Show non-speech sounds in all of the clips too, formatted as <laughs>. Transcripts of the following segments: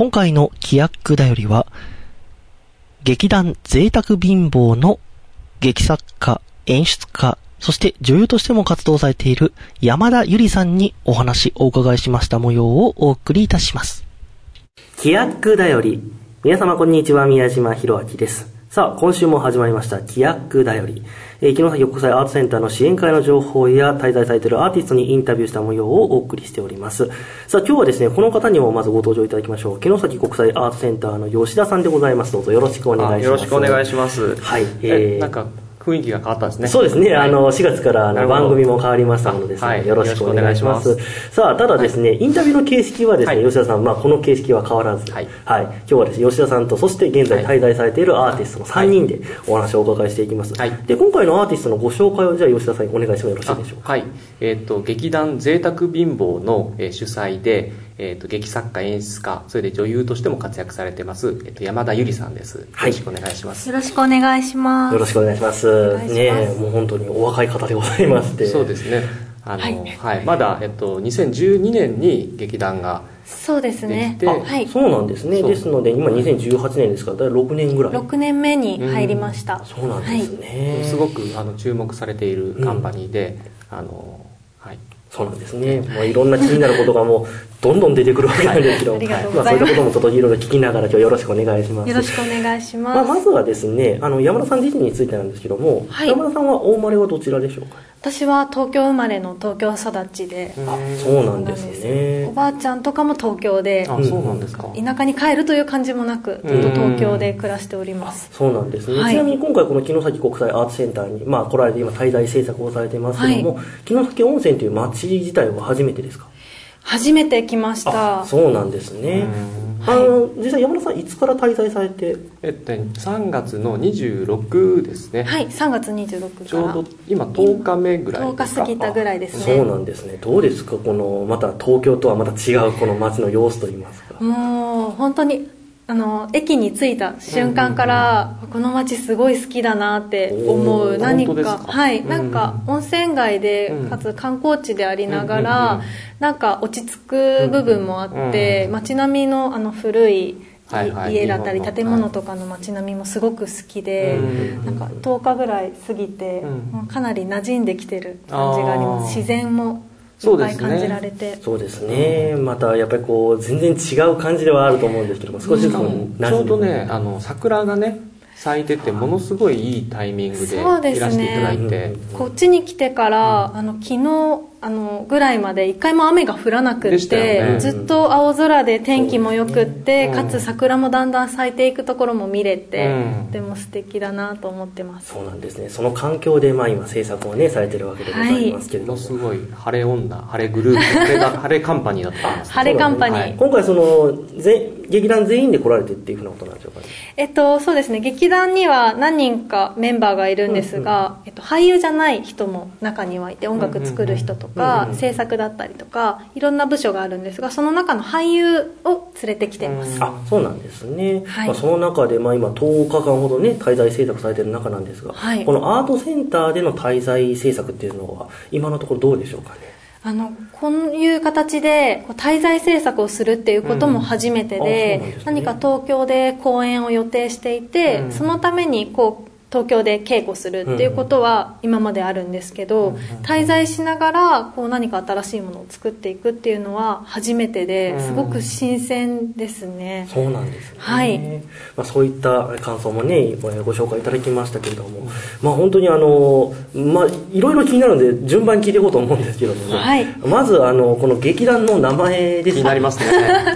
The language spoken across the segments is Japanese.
今回の規約だよりは、劇団贅沢貧乏の劇作家、演出家、そして女優としても活動されている山田ゆりさんにお話お伺いしました模様をお送りいたします。規約だより、皆様こんにちは、宮島博明です。さあ、今週も始まりました、規約だより。えー、城崎国際アートセンターの支援会の情報や滞在されているアーティストにインタビューした模様をお送りしております。さあ、今日はですね、この方にもまずご登場いただきましょう。城崎国際アートセンターの吉田さんでございます。どうぞよろしくお願いします。よろしくお願いします。はい。えー、なんか雰囲気が変わったんですね。そうですね。あの、4月からの番組も変わりましたのでですね、はい、よろしくお願いします。さあ、ただですね、インタビューの形式はですね、吉田さん、まあ、この形式は変わらず、はい。はい。今日はですね、吉田さんと、そして現在滞在されているアーティストの3人でお話をお伺いしていきます。はい。で、今回のアーティストのご紹介を、じゃあ吉田さんにお願いしてもよろしいでしょうか？はい。えっ、と、劇団贅沢貧乏の、えー、主催で、えーと、劇作家演出家それで女優としても活躍されてます、えーと、山田ゆりさんです。よろしくお願いします、よろしくお願いします。よろしくお願いします。ねもう本当にお若い方でございましてそうですね。あの、はい、はい、まだ、えっと、2012年に劇団がそうですね。はい、そうなんですね。ですので今2018年ですからだ6年ぐらい。6年目に入りました、うん、そうなんですね、はい、すごくあの注目されているカンパニーで、うん、あのはい。そうなんですね。もういろんな気になることがもうどんどん出てくるわけなんですけど、はい、まあそういったこともちょっといろいろ聞きながら今日よろしくお願いします。よろしくお願いします。まあまずはですね、あの山田さん自身についてなんですけども、はい、山田さんはお生まれはどちらでしょうか？私は東京生まれの東京育ちで。あそうなんですね。おばあちゃんとかも東京であそうなんですか。田舎に帰るという感じもなくずっと東京で暮らしております。そうなんですね、はい、ちなみに今回この城崎国際アートセンターに、まあ、来られて今滞在制作をされてますけども、はい、城崎温泉という街自体は初めてですか？初めて来ました。そうなんですね。あの、実際山田さんいつから滞在されて？えっと3月の26ですね。はい3月26から。ちょうど今10日目ぐらい10日過ぎたぐらいですね。そうなんですね。どうですか？このまた東京とはまた違うこの街の様子といいますか。もう本当にあの駅に着いた瞬間から、この街すごい好きだなって思う。何かはい。なんか温泉街でかつ観光地でありながら、なんか落ち着く部分もあって、街並みのあの古い家だったり建物とかの街並みもすごく好きで、なんか10日ぐらい過ぎて、かなり馴染んできてる感じがあります。自然もいっぱい感じられて。そうですね、またやっぱりこう全然違う感じではあると思うんですけども少しずつちょうどねあの桜がね咲いててものすごいいいタイミングでいらしていただいて、ね、こっちに来てから、あの昨日あのぐらいまで一回も雨が降らなくって、ね、ずっと青空で天気もよくって、うん、かつ桜もだんだん咲いていくところも見れて、うん、でも素敵だなと思ってます。そうなんですね。その環境でまあ今制作をねされてるわけでございますけれども、はい、す。ごい晴れ女晴れグループ晴れが晴れカンパニーだったんです <laughs> 晴れカンパニー、はい、今回そのぜ劇団全員で来られてっていうふうなことなんでしょうか、ね、えっとそうですね。劇団には何人かメンバーがいるんですが、うんうん、えっと、俳優じゃない人も中にはいて音楽作る人とか、制作だったりとかいろんな部署があるんですがその中の俳優を連れてきてます、あそうなんですね、はい、まあ、その中で、まあ、今10日間ほどね滞在制作されてる中なんですが、はい、このアートセンターでの滞在制作っていうのは今のところどうでしょうかね？あのこういう形で滞在制作をするっていうことも初めてでうんでね、何か東京で公演を予定していて、うん、そのためにこう東京で稽古するっていうことは今まであるんですけど、滞在しながらこう何か新しいものを作っていくっていうのは初めてですごく新鮮ですね、そうなんですね、はい。まあ、そういった感想もねご紹介いただきましたけれども、まあ、本当にあの、まあ、いろいろ気になるので順番に聞いていこうと思うんですけども。ね、はい、まずあのこの劇団の名前です気になりますね。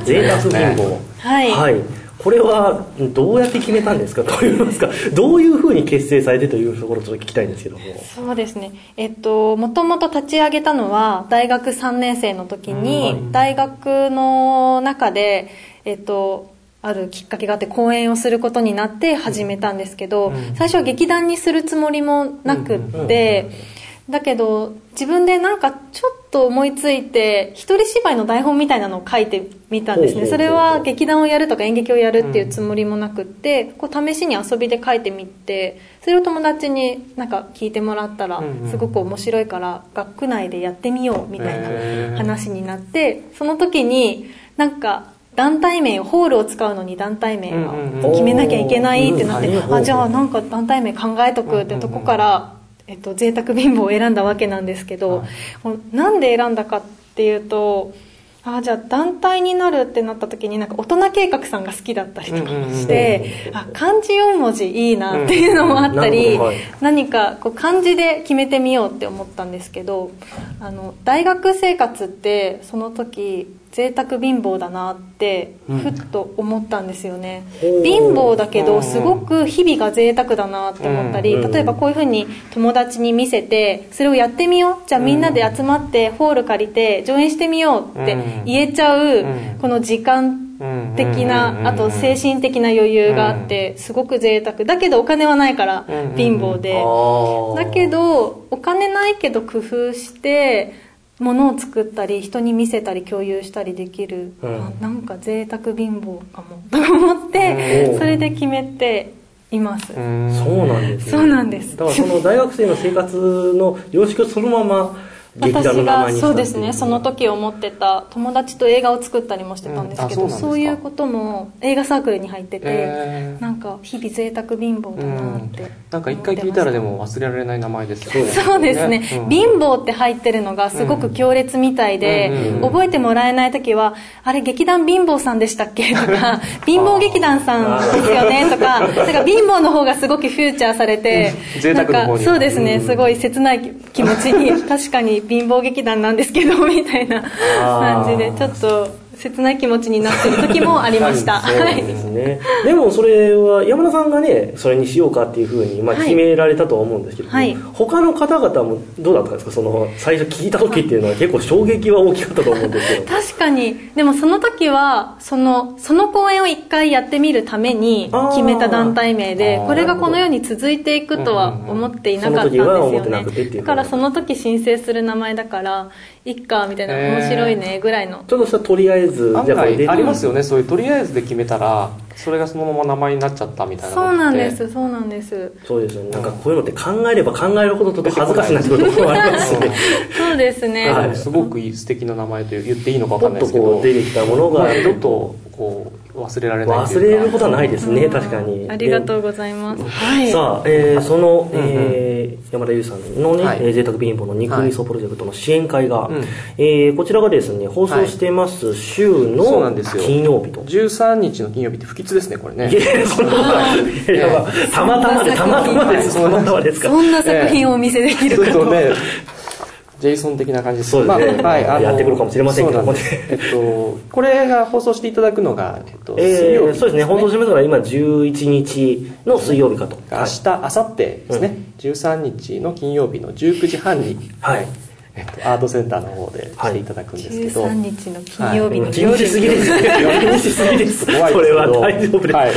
贅沢貧乏はい、はいこれはどうやって決めたんですか？<laughs> といいますか？どういうふうに結成されてというところをちょっと聞きたいんですけども。そうですね。えっともともと立ち上げたのは大学3年生の時に大学の中でえっとあるきっかけがあって講演をすることになって始めたんですけど、最初は劇団にするつもりもなくって、だけど自分でなんかちょっと思いついて一人芝居の台本みたいなのを書いてみたんですね。それは劇団をやるとか演劇をやるっていうつもりもなくってこう試しに遊びで書いてみてそれを友達になんか聞いてもらったらすごく面白いから学区内でやってみようみたいな話になってその時になんか団体名ホールを使うのに団体名うんうんうん。を決めなきゃいけないってなって、うんあじゃあなんか団体名考えとくってとこから、えっと、贅沢貧乏を選んだわけなんですけど、このなんで選んだかっていうとあじゃあ団体になるってなった時になんか大人計画さんが好きだったりとかして、あ漢字4文字いいなっていうのもあったり、うんはい何かこう漢字で決めてみようって思ったん。ですけどあの大学生活ってその時贅沢貧乏だなってふっと思ったんですよね、ほう。貧乏だけどすごく日々が贅沢だなって思ったり、うん例えばこういうふうに友達に見せてそれをやってみよう。じゃあみんなで集まってホール借りて上演してみようって言えちゃううん。この時間的うんなあと精神的な余裕があってすごく贅沢。だけどお金はないからうん貧乏で。だけどお金ないけど工夫して物を作ったり人に見せたり共有したりできる、うん。あなんか贅沢貧乏かも <laughs> と思ってうん。それで決めています、うん。そうなんですね。そうなんです。だからその大学生の生活の様式をそのまま私がそうですねその時思ってた友達と映画を作ったりもしてたんですけど、うんあそうそういうことも映画サークルに入ってて、えー。なんか日々贅沢貧乏だなって、なんか一回聞いたらでも忘れられない名前ですよね。そうですね。うん。貧乏って入ってるのがすごく強烈みたいで、うん。うん覚えてもらえない時は「あれ劇団貧乏さんでしたっけ?」とか <laughs>「貧乏劇団さんですよね」とかなんか貧乏の方がすごくフューチャーされてうん。贅沢の方になんかそうですね。すごい切ない気持ちに確かに貧乏劇団なんですけどみたいな感じでちょっと切ない気持ちになってる時もありました。そうですね。でもそれは山田さんがね、それにしようかっていうふうに、まあ、はい。決められたとは思うんですけども、はい。他の方々もどうだったんですか？その、最初聞いた時っていうのは結構衝撃は大きかったと思うんですけど。確かに。でもその時はそのその公演を一回やってみるために決めた団体名でこれがこのように続いていくとは思っていなかったんですよね。だからその時申請する名前だからいっかみたいな面白いねぐらいの。ちょっとしたとりあえず、案じゃあありますよね。そういうとりあえずで決めたらそれがそのまま名前になっちゃったみたいなのって。そうなんです。そうなんです。そうですよね。なんかこういうのって考えれば考えるほどちょっと恥ずかしくなってくるところもありますしね。そうですね、はいすごくいい素敵な名前と言っていいのかわポッとかんないですけど。こう出てきたものがまあ、ちょっとこう忘れられない忘れることはないですね、うん。確かに。ありがとうございます。はい。さあ、えーその、えー山田優さんのね、はい。えー贅沢貧乏の肉味噌プロジェクトの支援会が、うん。えーこちらがですね、放送してます週のんですよ。金曜日と。13日の金曜日って不吉ですねこれね。いやそんなことない。<laughs> たまたまで、たまたまです、たまたまですか。らそ。んな作品をお見せできるかと、ちょっとねジェイソン的な感じです。そうですね。はいあのやってくるかもしれませんけどもえっとこれが放送していただくのが、えっと、水えーそうですね、放送しますのが今11日の水曜日かと。明日明後日ですね、13日の金曜日の19時半に、はい。えっと、アートセンターの方でしていただくんですけど、13日の金曜日の気夜、にしすぎです。気にしすぎです。怖いですけど。それは大丈夫です。はい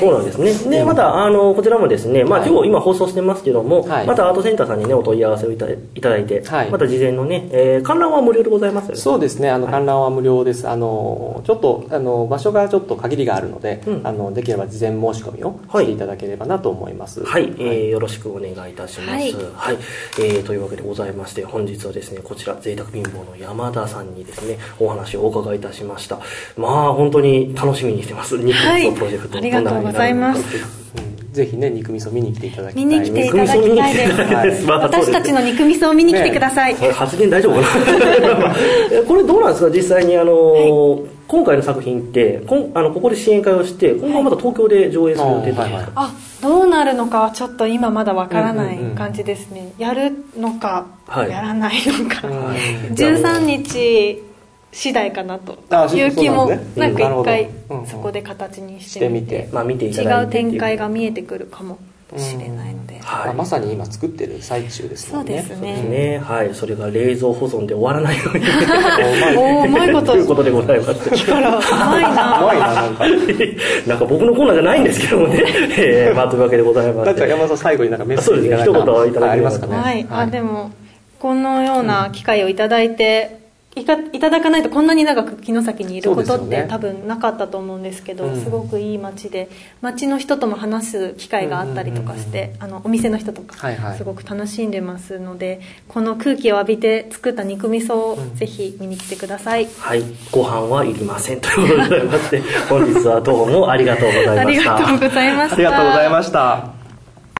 そうなんですね。で、また、あの、こちらもですね、まあ、はい。今日今放送してますけども、はい。またアートセンターさんにね、お問い合わせをいたいただいて、はい。また事前のね、えー観覧は無料でございますよね。そうですね。あの観覧は無料です。あのちょっとあの場所がちょっと限りがあるので、うん。あのできれば事前申し込みをはい。していただければなと思います。はい、えーよろしくお願いいたします。ははい。い、えーというわけでございまして、本日はですね、こちら、贅沢貧乏の山田さんにですね、お話をお伺いいたしました。まあ、本当に楽しみにしてます。日はい本プロジェクト。ありがとうございます。うんぜひね肉味噌見に来ていただきたい。見に来ていただきたいです。まあ私たちの肉味噌を見に来てください、これ発言大丈夫かな？え <laughs> これどうなんですか？実際にあのー今回の作品ってこんあのここで支援会をして今後はまた東京で上映する予定とはいはいあどうなるのかはちょっと今まだわからないうんうんうん。感じですね、やるのか、はい。やらないのか、うん13日次第かなと。あいう気もなんですね。なんか一回そこで形にししてて。みてみて、まあ見ていた違うて展開がが見えてくるかもしれないので、はい。まあ、まさに今作ってる最中ですもんね。そうですね。ね。はい。それが冷蔵保存で終わらないように。おおうまいことということでございます。力うまいな。怖いななんか。なんか僕のコーナーじゃないんですけどもね、<laughs> えーまあというわけでございましてなんか山田さん最後になんかメッセージがなんか一言いただけますかね。はい、あでもこのような機会をいただいていかいただかないとこんなに長く城崎にいることって、多分なかったと思うんですけど、うん。すごくいい街で街の人とも話す機会があったりとかして、あのお店の人とか、はいはい。すごく楽しんでますのでこの空気を浴びて作った肉味噌をうん。ぜひ見に来てください、はい。ご飯はいりません。ということでございまして、本日はどうもありがとうございありました。<laughs> がとうございました。ありがとうございました